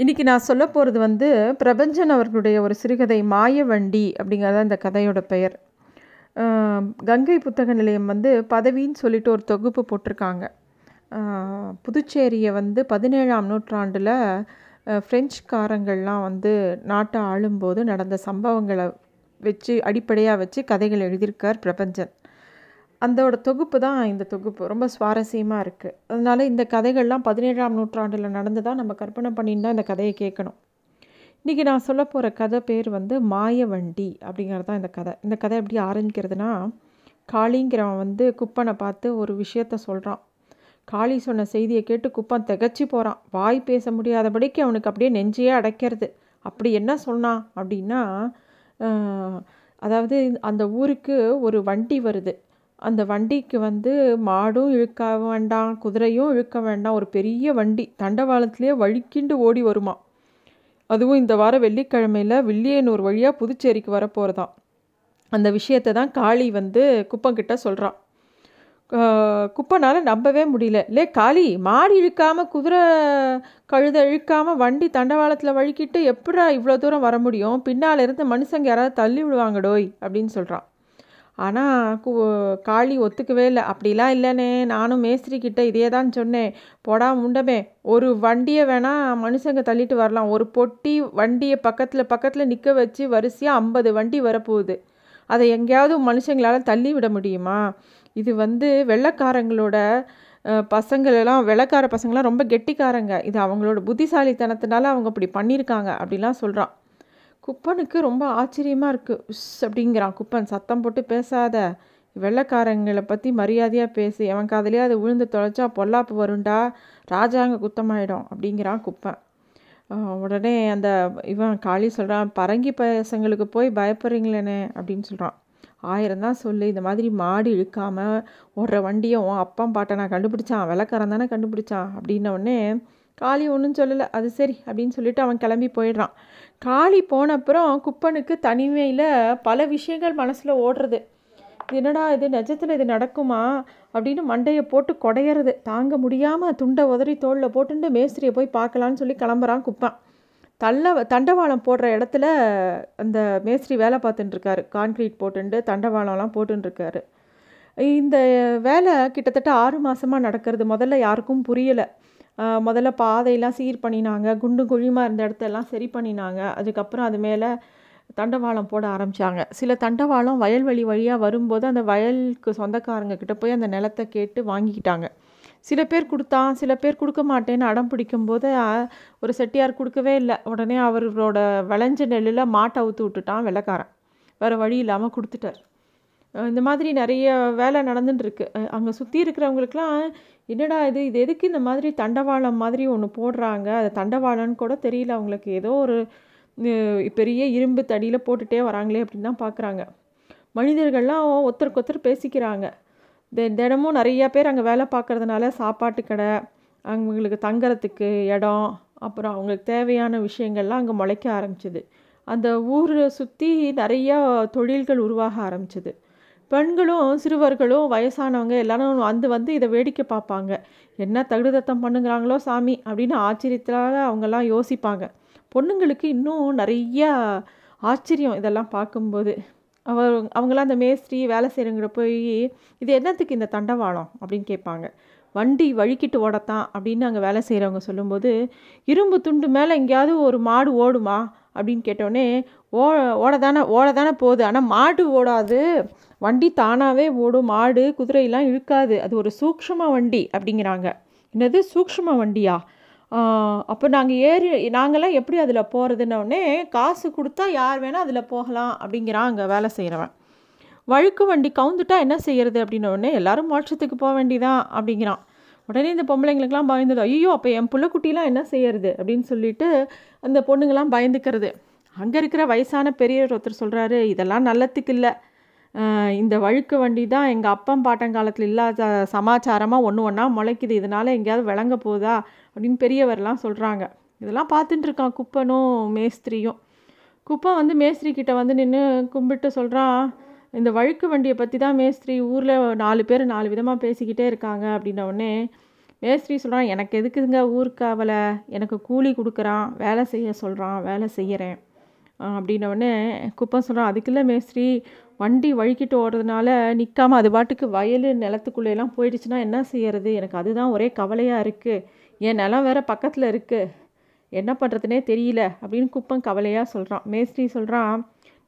இன்றைக்கி நான் சொல்ல போகிறது வந்து பிரபஞ்சன் அவர்களுடைய ஒரு சிறுகதை மாயவண்டி அப்படிங்கிறத இந்த கதையோட பெயர். கங்கை புத்தக நிலையம் வந்து பதவின்னு சொல்லிட்டு ஒரு தொகுப்பு போட்டிருக்காங்க. புதுச்சேரியை வந்து பதினேழாம் நூற்றாண்டில் ஃப்ரெஞ்சுக்காரங்கள்லாம் வந்து நாட்டை ஆளும்போது நடந்த சம்பவங்களை வச்சு அடிப்படையாக வச்சு கதைகள் எழுதியிருக்கார் பிரபஞ்சன். அந்தோட தொகுப்பு தான் இந்த தொகுப்பு. ரொம்ப சுவாரஸ்யமாக இருக்குது அதனால் இந்த கதைகள்லாம் பதினேழாம் நூற்றாண்டில் நடந்ததா நம்ம கற்பனை பண்ணின்னு தான் இந்த கதையை கேட்கணும். இன்றைக்கி நான் சொல்ல போகிற கதை பேர் வந்து மாயவண்டி அப்படிங்கிறது தான் இந்த கதை. இந்த கதை எப்படி ஆரம்பிக்கிறதுனா காளிங்கிறவன் வந்து குப்பனை பார்த்து ஒரு விஷயத்த சொல்கிறான் காளி சொன்ன செய்தியை கேட்டு குப்பன் திகச்சு போகிறான் வாய் பேச முடியாதபடிக்கு அவனுக்கு அப்படியே நெஞ்சையே அடைக்கிறது. அப்படி என்ன சொன்னான் அப்படின்னா அதாவது அந்த ஊருக்கு ஒரு வண்டி வருது. அந்த வண்டிக்கு வந்து மாடும் இழுக்க வேண்டாம் குதிரையும் இழுக்க வேண்டாம். ஒரு பெரிய வண்டி தண்டவாளத்திலே வழுக்கிண்டு ஓடி வருமா? அதுவும் இந்த வாரம் வெள்ளிக்கிழமையில் வில்லியனூர் வழியாக புதுச்சேரிக்கு வரப்போகிறதாம் அந்த விஷயத்தை தான் காளி வந்து குப்பங்கிட்ட சொல்கிறான் குப்பனால் நம்பவே முடியல. லே காளி மாடு இழுக்காமல் குதிரை கழுத இழுக்காமல் வண்டி தண்டவாளத்தில் வழுக்கிட்டு எப்படா இவ்வளோ தூரம் வர முடியும்? பின்னால் இருந்து மனுஷங்க யாராவது தள்ளி விடுவாங்கடோய் அப்படின்னு சொல்கிறான் ஆனால் கு காளி ஒத்துக்கவே இல்லை. அப்படிலாம் இல்லைனே நானும் மேஸ்திரி கிட்ட இதே தான் சொன்னேன். போடா முண்டமே ஒரு வண்டியை வேணால் மனுஷங்க தள்ளிட்டு வரலாம். ஒரு பொட்டி வண்டியை பக்கத்தில் பக்கத்தில் நிற்க வச்சு வரிசையாக ஐம்பது வண்டி வரப்போகுது. அதை எங்கேயாவது மனுஷங்களால் தள்ளி விட முடியுமா? இது வந்து வெள்ளைக்காரங்களோட பசங்களெல்லாம் வெள்ளைக்கார பசங்களாம் ரொம்ப கெட்டிக்காரங்க. இது அவங்களோட புத்திசாலித்தனத்தினால அவங்க அப்படி பண்ணியிருக்காங்க. அப்படிலாம் சொல்கிறான் குப்பனுக்கு ரொம்ப ஆச்சரியமாக இருக்குது உஸ் அப்படிங்கிறான் குப்பன். சத்தம் போட்டு பேசாத. வெள்ளைக்காரங்களை பற்றி மரியாதையாக பேசு. அவன் காதுலயே அதை விழுந்து தொலைச்சா பொல்லாப்பு வருண்டா ராஜாங்க குத்தமாயிடும் அப்படிங்கிறான் குப்பன். உடனே அந்த இவன் காளி சொல்கிறான் பரங்கி பசங்களுக்கு போய் பயப்படுறீங்களேனே அப்படின்னு சொல்கிறான் ஆயிரம் தான் சொல்லு. இந்த மாதிரி மாடு இழுக்காமல் ஓடுற வண்டியை உன் அப்பா பாட்டை நான் கண்டுபிடிச்சான். வெள்ளக்காரன் தானே கண்டுபிடிச்சான் அப்படின்ன உடனே காளி ஒன்றும் சொல்லலை. அது சரி அப்படின்னு சொல்லிட்டு அவன் கிளம்பி போயிடுறான். காளி போன அப்புறம் குப்பனுக்கு தனிமையில் பல விஷயங்கள் மனசில் ஓடுறது. இது என்னடா இது? நிஜத்தில் இது நடக்குமா? அப்படின்னு மண்டையை போட்டு குடையறது. தாங்க முடியாமல் துண்டை உதறி தோளில் போட்டுட்டு மேஸ்திரியை போய் பார்க்கலான்னு சொல்லி கிளம்புறான் குப்பான். தள்ள தண்டவாளம் போடுற இடத்துல அந்த மேஸ்திரி வேலை பார்த்துட்டுருக்காரு கான்க்ரீட் போட்டுண்டு தண்டவாளம்லாம் போட்டுருக்காரு இந்த வேலை கிட்டத்தட்ட ஆறு மாதமாக நடக்கிறது. முதல்ல யாருக்கும் புரியலை. முதல்ல பாதையெல்லாம் சீர் பண்ணினாங்க. குண்டு குழியுமாக இருந்த இடத்தெல்லாம் சரி பண்ணினாங்க. அதுக்கப்புறம் அது மேலே தண்டவாளம் போட ஆரம்பித்தாங்க சில தண்டவாளம் வயல்வெளி வழியாக வரும்போது அந்த வயலுக்கு சொந்தக்காரங்க கிட்ட போய் அந்த நிலத்தை கேட்டு வாங்கிக்கிட்டாங்க. சில பேர் கொடுத்தான் சில பேர் கொடுக்க மாட்டேன்னு அடம் பிடிக்கும்போது ஒரு செட்டியார் கொடுக்கவே இல்லை. உடனே அவரோட விளைஞ்ச நெல்லில் மாட்டை அவுத்து விட்டுட்டான் வெள்ளக்காரன். வேறு வழி இல்லாமல் கொடுத்துட்டார். இந்த மாதிரி நிறைய வேலை நடந்துட்டுருக்கு. அங்கே சுற்றி இருக்கிறவங்களுக்குலாம் என்னடா இது? இது எதுக்கு இந்த மாதிரி தண்டவாளம் மாதிரி ஒன்று போடுறாங்க? அது தண்டவாளம்னு கூட தெரியல. அவங்களுக்கு ஏதோ ஒரு பெரிய இரும்பு தடியில் போட்டுகிட்டே வராங்களே அப்படின்னு தான் பார்க்குறாங்க மனிதர்கள்லாம் ஒருத்தருக்கு ஒருத்தர் பேசிக்கிறாங்க. தெ- தினமும் நிறையா பேர் அங்கே வேலை பார்க்குறதுனால சாப்பாட்டு கடை அவங்களுக்கு தங்கறதுக்கு இடம் அப்புறம் அவங்களுக்கு தேவையான விஷயங்கள்லாம் அங்கே முளைக்க ஆரம்பிச்சது. அந்த ஊரை சுற்றி நிறையா தொழில்கள் உருவாக ஆரம்பிச்சது. பெண்களும் சிறுவர்களும் வயசானவங்க எல்லாரும் வந்து வந்து இதை வேடிக்கை பார்ப்பாங்க. என்ன தகுதத்தம் பண்ணுங்கிறாங்களோ சாமி அப்படின்னு ஆச்சரியத்தால் அவங்கெல்லாம் யோசிப்பாங்க. பொண்ணுங்களுக்கு இன்னும் நிறையா ஆச்சரியம் இதெல்லாம் பார்க்கும்போது. அவர் அவங்களாம் அந்த மேஸ்திரி வேலை செய்கிறவங்கிட்ட போய் இது என்னத்துக்கு இந்த தண்டவாளம்? அப்படின்னு கேட்பாங்க. வண்டி வழுக்கிட்டு ஓடத்தான் அப்படின்னு அங்கே வேலை செய்கிறவங்க சொல்லும்போது இரும்பு துண்டு மேலே எங்கேயாவது ஒரு மாடு ஓடுமா? அப்படின்னு கேட்டோடனே ஓ ஓடதானே ஓடதானே போகுது. ஆனால் மாடு ஓடாது. வண்டி தானாகவே ஓடும். மாடு குதிரையெல்லாம் இழுக்காது. அது ஒரு சூக்ஷ்ம வண்டி அப்படிங்கிறாங்க. என்னது? சூக்ஷ்ம வண்டியா? அப்போ நாங்கள் ஏறி நாங்கள்லாம் எப்படி அதில் போகிறதுன்னொடனே காசு கொடுத்தா யார் வேணால் அதில் போகலாம் அப்படிங்கிறான் அங்கே வேலை செய்கிறவன் வழுக்கு வண்டி கவுந்துட்டா என்ன செய்யறது? அப்படின்னோடனே எல்லாரும் மோட்சத்துக்கு போக வேண்டியதான் அப்படிங்கிறான். உடனே இந்த பொம்பளைங்களுக்கெல்லாம் பயந்துடும். ஐயோ அப்போ என் புள்ளக்குட்டிலாம் என்ன செய்யறது? அப்படின்னு சொல்லிட்டு அந்த பொண்ணுங்கெல்லாம் பயந்துக்கிறது. அங்கே இருக்கிற வயசான பெரியவர் ஒருத்தர் சொல்கிறாரு இதெல்லாம் நல்லத்துக்கு இல்லை. இந்த வழுக்கு வண்டி தான் எங்கள் அப்பம் பாட்டங்காலத்தில் இல்லாத சமாச்சாரமாக ஒன்று ஒன்றா முளைக்குது. இதனால் எங்கேயாவது விளங்க போகுதா அப்படின்னு பெரியவர்லாம் சொல்கிறாங்க இதெல்லாம் பார்த்துட்டுருக்கான் குப்பனும் மேஸ்திரியும். குப்பன் வந்து மேஸ்திரி கிட்ட வந்து நின்று கும்பிட்டு சொல்கிறான் இந்த வழுக்கு வண்டியை பற்றி தான் மேஸ்திரி ஊரில் நாலு பேர் நாலு விதமாக பேசிக்கிட்டே இருக்காங்க அப்படின்ன உடனே மேஸ்திரி சொல்கிறான் எனக்கு எதுக்குதுங்க ஊருக்கு அவளை எனக்கு கூலி கொடுக்குறான் வேலை செய்ய சொல்கிறான் வேலை செய்கிறேன் அப்படின்னோடனே குப்பம் சொல்கிறான் அதுக்குள்ளே மேஸ்திரி வண்டி வழுக்கிட்டு ஓடுறதுனால நிற்காம அது பாட்டுக்கு வயல் நிலத்துக்குள்ளேலாம் போயிடுச்சுன்னா என்ன செய்யறது? எனக்கு அதுதான் ஒரே கவலையாக இருக்குது என் நிலம் வேறு பக்கத்தில் இருக்குது என்ன பண்ணுறதுனே தெரியல. அப்படின்னு குப்பம் கவலையாக சொல்கிறான் மேஸ்திரி சொல்கிறான்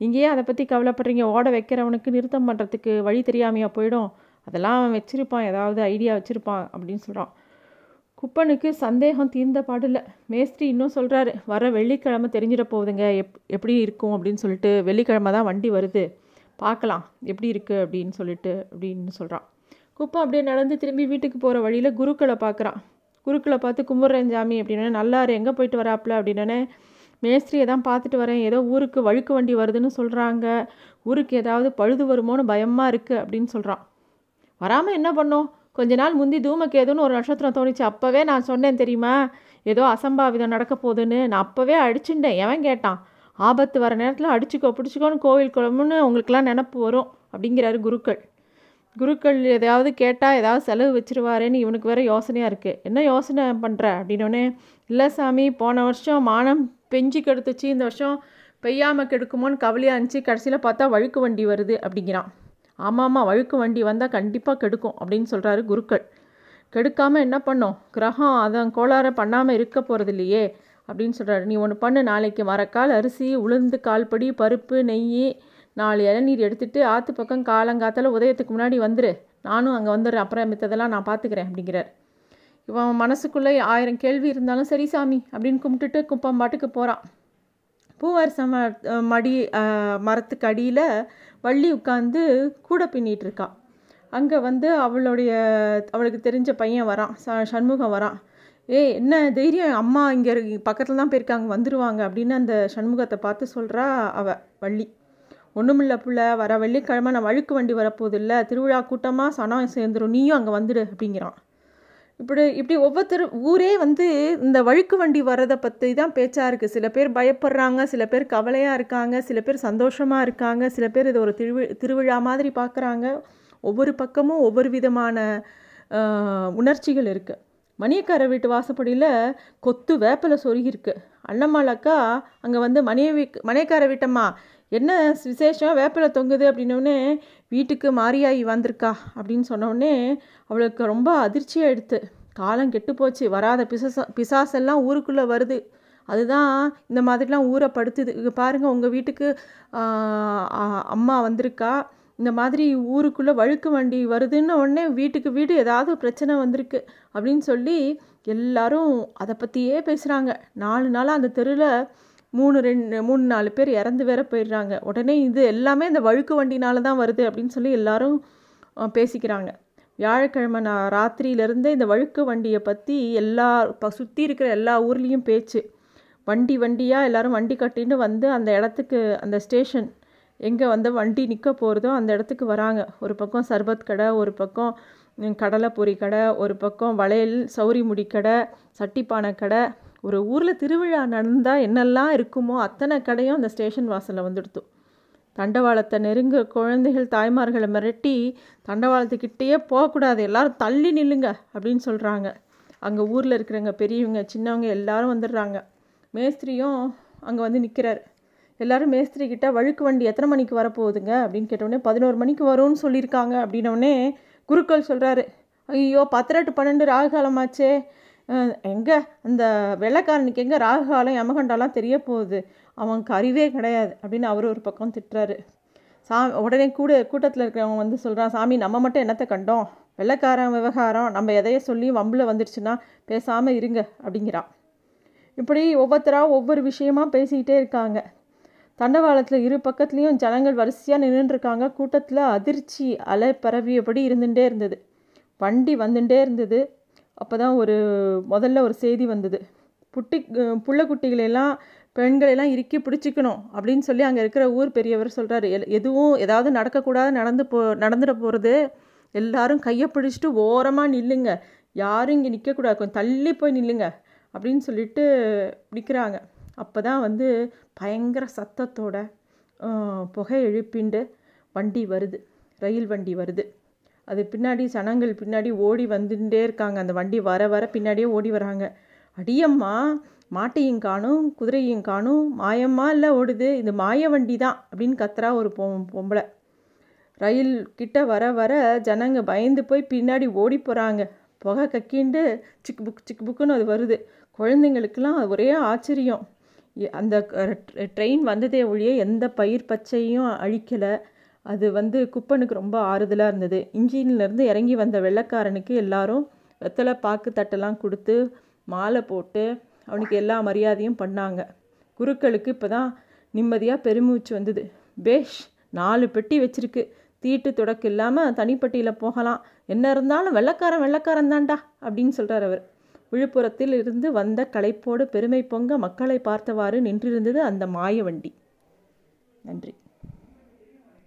நீங்கள் ஏன் அதை பற்றி கவலைப்படுறீங்க. ஓட வைக்கிறவனுக்கு நிறுத்தம் பண்ணுறதுக்கு வழி தெரியாமையாக போயிடும். அதெல்லாம் அவன் வச்சுருப்பான். ஏதாவது ஐடியா வச்சுருப்பான் அப்படின்னு சொல்கிறான் குப்பனுக்கு சந்தேகம் தீர்ந்த பாடில்ல. மேஸ்திரி இன்னும் சொல்கிறாரு வர வெள்ளிக்கிழமை தெரிஞ்சிட போகுதுங்க. எப் எப்படி இருக்கும்? அப்படின்னு சொல்லிட்டு வெள்ளிக்கிழமை தான் வண்டி வருது. பார்க்கலாம். எப்படி இருக்குது அப்படின்னு சொல்லிட்டு அப்படின்னு சொல்கிறான் குப்பம் அப்படியே நடந்து திரும்பி வீட்டுக்கு போகிற வழியில் குருக்களை பார்க்குறான். குருக்களை பார்த்து கும்பிட்றேன் சாமி அப்படின்னே நல்லாரு எங்கே போயிட்டு வராப்புல அப்படின்னே மேஸ்திரியை தான் பார்த்துட்டு வரேன். ஏதோ ஊருக்கு வழுக்கு வண்டி வருதுன்னு சொல்கிறாங்க ஊருக்கு ஏதாவது பழுது வருமோன்னு பயமாக இருக்குது அப்படின்னு சொல்கிறான் வராமல் என்ன பண்ணோம்? கொஞ்ச நாள் முந்தி தூமக்கேதுன்னு ஒரு நட்சத்திரம் தோணிச்சு அப்போவே நான் சொன்னேன் தெரியுமா? ஏதோ அசம்பாவிதம் நடக்க போகுதுன்னு. நான் அப்போவே அடிச்சுட்டேன். எவன் கேட்டான்? ஆபத்து வர நேரத்தில் அடிச்சுக்கோ பிடிச்சிக்கோன்னு கோவில் குளம்னு உங்களுக்கெல்லாம் நினப்பு வரும் அப்படிங்கிறாரு குருக்கள். குருக்கள் எதாவது கேட்டால் ஏதாவது செலவு வச்சிருவாருன்னு இவனுக்கு வேறு யோசனையாக இருக்குது என்ன யோசனை பண்ணுற அப்படின்னோடனே இல்லை சாமி போன வருஷம் மானம் பெஞ்சு கெடுத்துச்சு இந்த வருஷம் பெய்யாமல் கெடுக்குமோன்னு கவலையாக இருந்துச்சு. கடைசியில் பார்த்தா வழுக்கு வண்டி வருது அப்படிங்கிறான். ஆமாம்மா வழுக்கு வண்டி வந்தால் கண்டிப்பாக கெடுக்கும் அப்படின்னு சொல்கிறாரு குருக்கள். கெடுக்காமல் என்ன பண்ணோம்? கிரகம் அதன் கோளாறு பண்ணாமல் இருக்க போகிறது இல்லையே அப்படின்னு சொல்கிறாரு நீ ஒன்று பண்ணு நாளைக்கு மரக்கால் அரிசி உளுந்து கால்படி பருப்பு நெய் நாலு இளநீர் எடுத்துகிட்டு ஆற்று பக்கம் காலங்காத்தால் உதயத்துக்கு முன்னாடி வந்துடு நானும் அங்கே வந்துடுறேன் அப்புறம் மித்ததெல்லாம் நான் பார்த்துக்கிறேன் அப்படிங்கிறார். இவன் மனசுக்குள்ளே ஆயிரம் கேள்வி இருந்தாலும் சரி சாமி அப்படின்னு கும்பிட்டுட்டு குப்பம் பாட்டுக்கு போகிறான் பூவரசம் மடி மரத்துக்கு அடியில் வள்ளி உட்காந்து கூட பின்னிட்டு அங்கே வந்து அவளுடைய அவளுக்கு தெரிஞ்ச பையன் வரான். ச சண்முகம் வரான். ஏய் என்ன தைரியம்? அம்மா இங்கே பக்கத்தில் தான் போயிருக்காங்க வந்துடுவாங்க அப்படின்னு அந்த சண்முகத்தை பார்த்து சொல்கிறா அவ வள்ளி. ஒன்றுமில்ல பிள்ளை வர வெள்ளிக்கிழமை நான் வழுக்கு வண்டி வரப்போதில்லை திருவிழா கூட்டமாக சனம் சேர்ந்துடும் நீயும் அங்கே வந்துடு அப்படிங்கிறான். இப்படி இப்படி ஒவ்வொருத்தர் ஊரே வந்து இந்த வழுக்கு வண்டி வர்றதை பற்றி தான் பேச்சாக இருக்குது சில பேர் பயப்படுறாங்க சில பேர் கவலையாக இருக்காங்க சில பேர் சந்தோஷமாக இருக்காங்க சில பேர் இது ஒரு திருவி திருவிழா மாதிரி பார்க்குறாங்க ஒவ்வொரு பக்கமும் ஒவ்வொரு விதமான உணர்ச்சிகள் இருக்குது மணியக்கார வீட்டு வாசப்படியில் கொத்து வேப்பிலை சொருகிருக்கு அண்ணம்மாளக்கா அங்கே வந்து மணிய மணியக்கார வீட்டம்மா என்ன விசேஷம்? வேப்பிலை தொங்குது? அப்படின்னோடனே வீட்டுக்கு மாரியாயி வந்திருக்கா? அப்படின்னு சொன்னோடனே அவளுக்கு ரொம்ப அதிர்ச்சியாக எடுத்து காலம் கெட்டு போச்சு வராத பிசாச பிசாசெல்லாம் ஊருக்குள்ளே வருது. அதுதான் இந்த மாதிரிலாம் ஊரை படுத்துது இங்கே பாருங்கள் உங்கள் வீட்டுக்கு அம்மா வந்திருக்கா? இந்த மாதிரி ஊருக்குள்ளே வழுக்கு வண்டி வருதுன்னு உடனே வீட்டுக்கு வீடு ஏதாவது பிரச்சனை வந்திருக்கு. அப்படின்னு சொல்லி எல்லாரும் அதை பற்றியே பேசுகிறாங்க நாலு நாளாக அந்த தெருவில் மூணு ரெண்டு மூணு நாலு பேர் இறந்து வேற போயிடுறாங்க. உடனே இது எல்லாமே இந்த வழுக்கு வண்டினால தான் வருது அப்படின்னு சொல்லி எல்லாரும் பேசிக்கிறாங்க. வியாழக்கிழமை நான் ராத்திரியிலேருந்தே இந்த வழுக்கு வண்டியை பற்றி எல்லா இப்போ சுற்றி இருக்கிற எல்லா ஊர்லேயும் பேச்சு. வண்டி வண்டியாக எல்லோரும் வண்டி கட்டின்னு வந்து அந்த இடத்துக்கு அந்த ஸ்டேஷன் எங்கே வந்து வண்டி நிற்க போகிறதோ அந்த இடத்துக்கு வராங்க. ஒரு பக்கம் சர்பத் கடை ஒரு பக்கம் கடலை கடை ஒரு பக்கம் வளையல் சௌரி முடி கடை சட்டிப்பானை கடை ஒரு ஊரில் திருவிழா நடந்தால் என்னெல்லாம் இருக்குமோ அத்தனை கடையும் அந்த ஸ்டேஷன் வாசலில் வந்துடுத்து. தண்டவாளத்தை நெருங்க குழந்தைகள் தாய்மார்களை மிரட்டி தண்டவாளத்துக்கிட்டேயே போகக்கூடாது எல்லாரும் தள்ளி நில்லுங்க அப்படின்னு சொல்கிறாங்க அங்கே ஊரில் இருக்கிறவங்க பெரியவங்க சின்னவங்க எல்லாரும் வந்துடுறாங்க. மேஸ்திரியும் அங்கே வந்து நிற்கிறார் எல்லோரும் மேஸ்திரி கிட்ட வழுக்கு வண்டி எத்தனை மணிக்கு வரப்போகுதுங்க? அப்படின்னு கேட்டவுடனே பதினோரு மணிக்கு வரும்னு சொல்லியிருக்காங்க. அப்படின்னோடனே குருக்கள் சொல்கிறாரு ஐயோ பத்தரை டு பன்னெண்டு ராகுகாலமாச்சே. எங்கே அந்த வெள்ளைக்காரனுக்கு எங்கே ராகுகாலம் யமகண்டாலாம் தெரிய போகுது அவனுக்கு அறிவே கிடையாது அப்படின்னு அவர் ஒரு பக்கம் திட்டுறாரு. சா உடனே கூட கூட்டத்தில் இருக்கிறவங்க வந்து சொல்கிறான் சாமி நம்ம மட்டும் என்னத்தை கண்டோம்? வெள்ளைக்காரன் விவகாரம் நம்ம எதைய சொல்லி வம்பில் வந்துடுச்சுன்னா பேசாமல் இருங்க அப்படிங்கிறான் இப்படி ஒவ்வொருத்தராக ஒவ்வொரு விஷயமா பேசிக்கிட்டே இருக்காங்க. தண்டவாளத்தில் இரு பக்கத்துலேயும் ஜனங்கள் வரிசையாக நின்றுருக்காங்க கூட்டத்தில் அதிர்ச்சி அலை பரவியபடி இருந்துகிட்டே இருந்தது. வண்டி வந்துட்டே இருந்தது. அப்போ தான் ஒரு முதல்ல ஒரு செய்தி வந்தது. புட்டி புள்ளக்குட்டிகளெல்லாம் பெண்களெல்லாம் இறுக்கி பிடிச்சிக்கணும் அப்படின்னு சொல்லி அங்கே இருக்கிற ஊர் பெரியவர் சொல்கிறாரு எல் எதுவும் ஏதாவது நடக்கக்கூடாது நடந்து போ நடந்துட போகிறது எல்லாரும் கையை பிடிச்சிட்டு ஓரமாக நில்லுங்க. யாரும் இங்கே நிற்கக்கூடாது கொஞ்சம் தள்ளி போய் நில்லுங்க அப்படின்னு சொல்லிட்டு நிற்கிறாங்க அப்போ தான் வந்து பயங்கர சத்தத்தோட புகை எழுப்பிண்டு வண்டி வருது. ரயில் வண்டி வருது. அது பின்னாடி சனங்கள் பின்னாடி ஓடி வந்துட்டே இருக்காங்க. அந்த வண்டி வர வர பின்னாடியே ஓடி வராங்க. அடியம்மா மாட்டையும் காணும் குதிரையும் காணும் மாயம்மா இல்லை ஓடுது? இது மாய வண்டி தான் அப்படின்னு கத்துறா ஒரு பொ பொம்பளை. ரயில் கிட்ட வர வர ஜனங்க பயந்து போய் பின்னாடி ஓடி போகிறாங்க புகை கக்கிண்டு சிக்கு புக் சிக்கு புக்குன்னு அது வருது. குழந்தைங்களுக்கெல்லாம் ஒரே ஆச்சரியம். அந்த ட்ரெயின் வந்ததே ஒழிய எந்த பயிர் பச்சையும் அழிக்கலை. அது வந்து குப்பனுக்கு ரொம்ப ஆறுதலாக இருந்தது. இன்ஜின்லேருந்து இறங்கி வந்த வெள்ளக்காரனுக்கு எல்லாரும் வெத்தலை பாக்கு தட்டெல்லாம் கொடுத்து மாலை போட்டு அவனுக்கு எல்லா மரியாதையும் பண்ணாங்க. குருக்களுக்கு இப்போ தான் நிம்மதியாக பெருமூச்சு வந்தது. பேஷ் நாலு பெட்டி வச்சிருக்கு. தீட்டு தொடக்கு இல்லாமல் தனிப்பட்டியில் போகலாம். என்ன இருந்தாலும் வெள்ளக்காரன் வெள்ளக்காரன் தான்டா அப்படின்னு சொல்கிறார் அவர். விழுப்புரத்தில் இருந்து வந்த களைப்போடு பெருமை பொங்க மக்களை பார்த்தவாறு நின்றிருந்தது அந்த மாய வண்டி. நன்றி.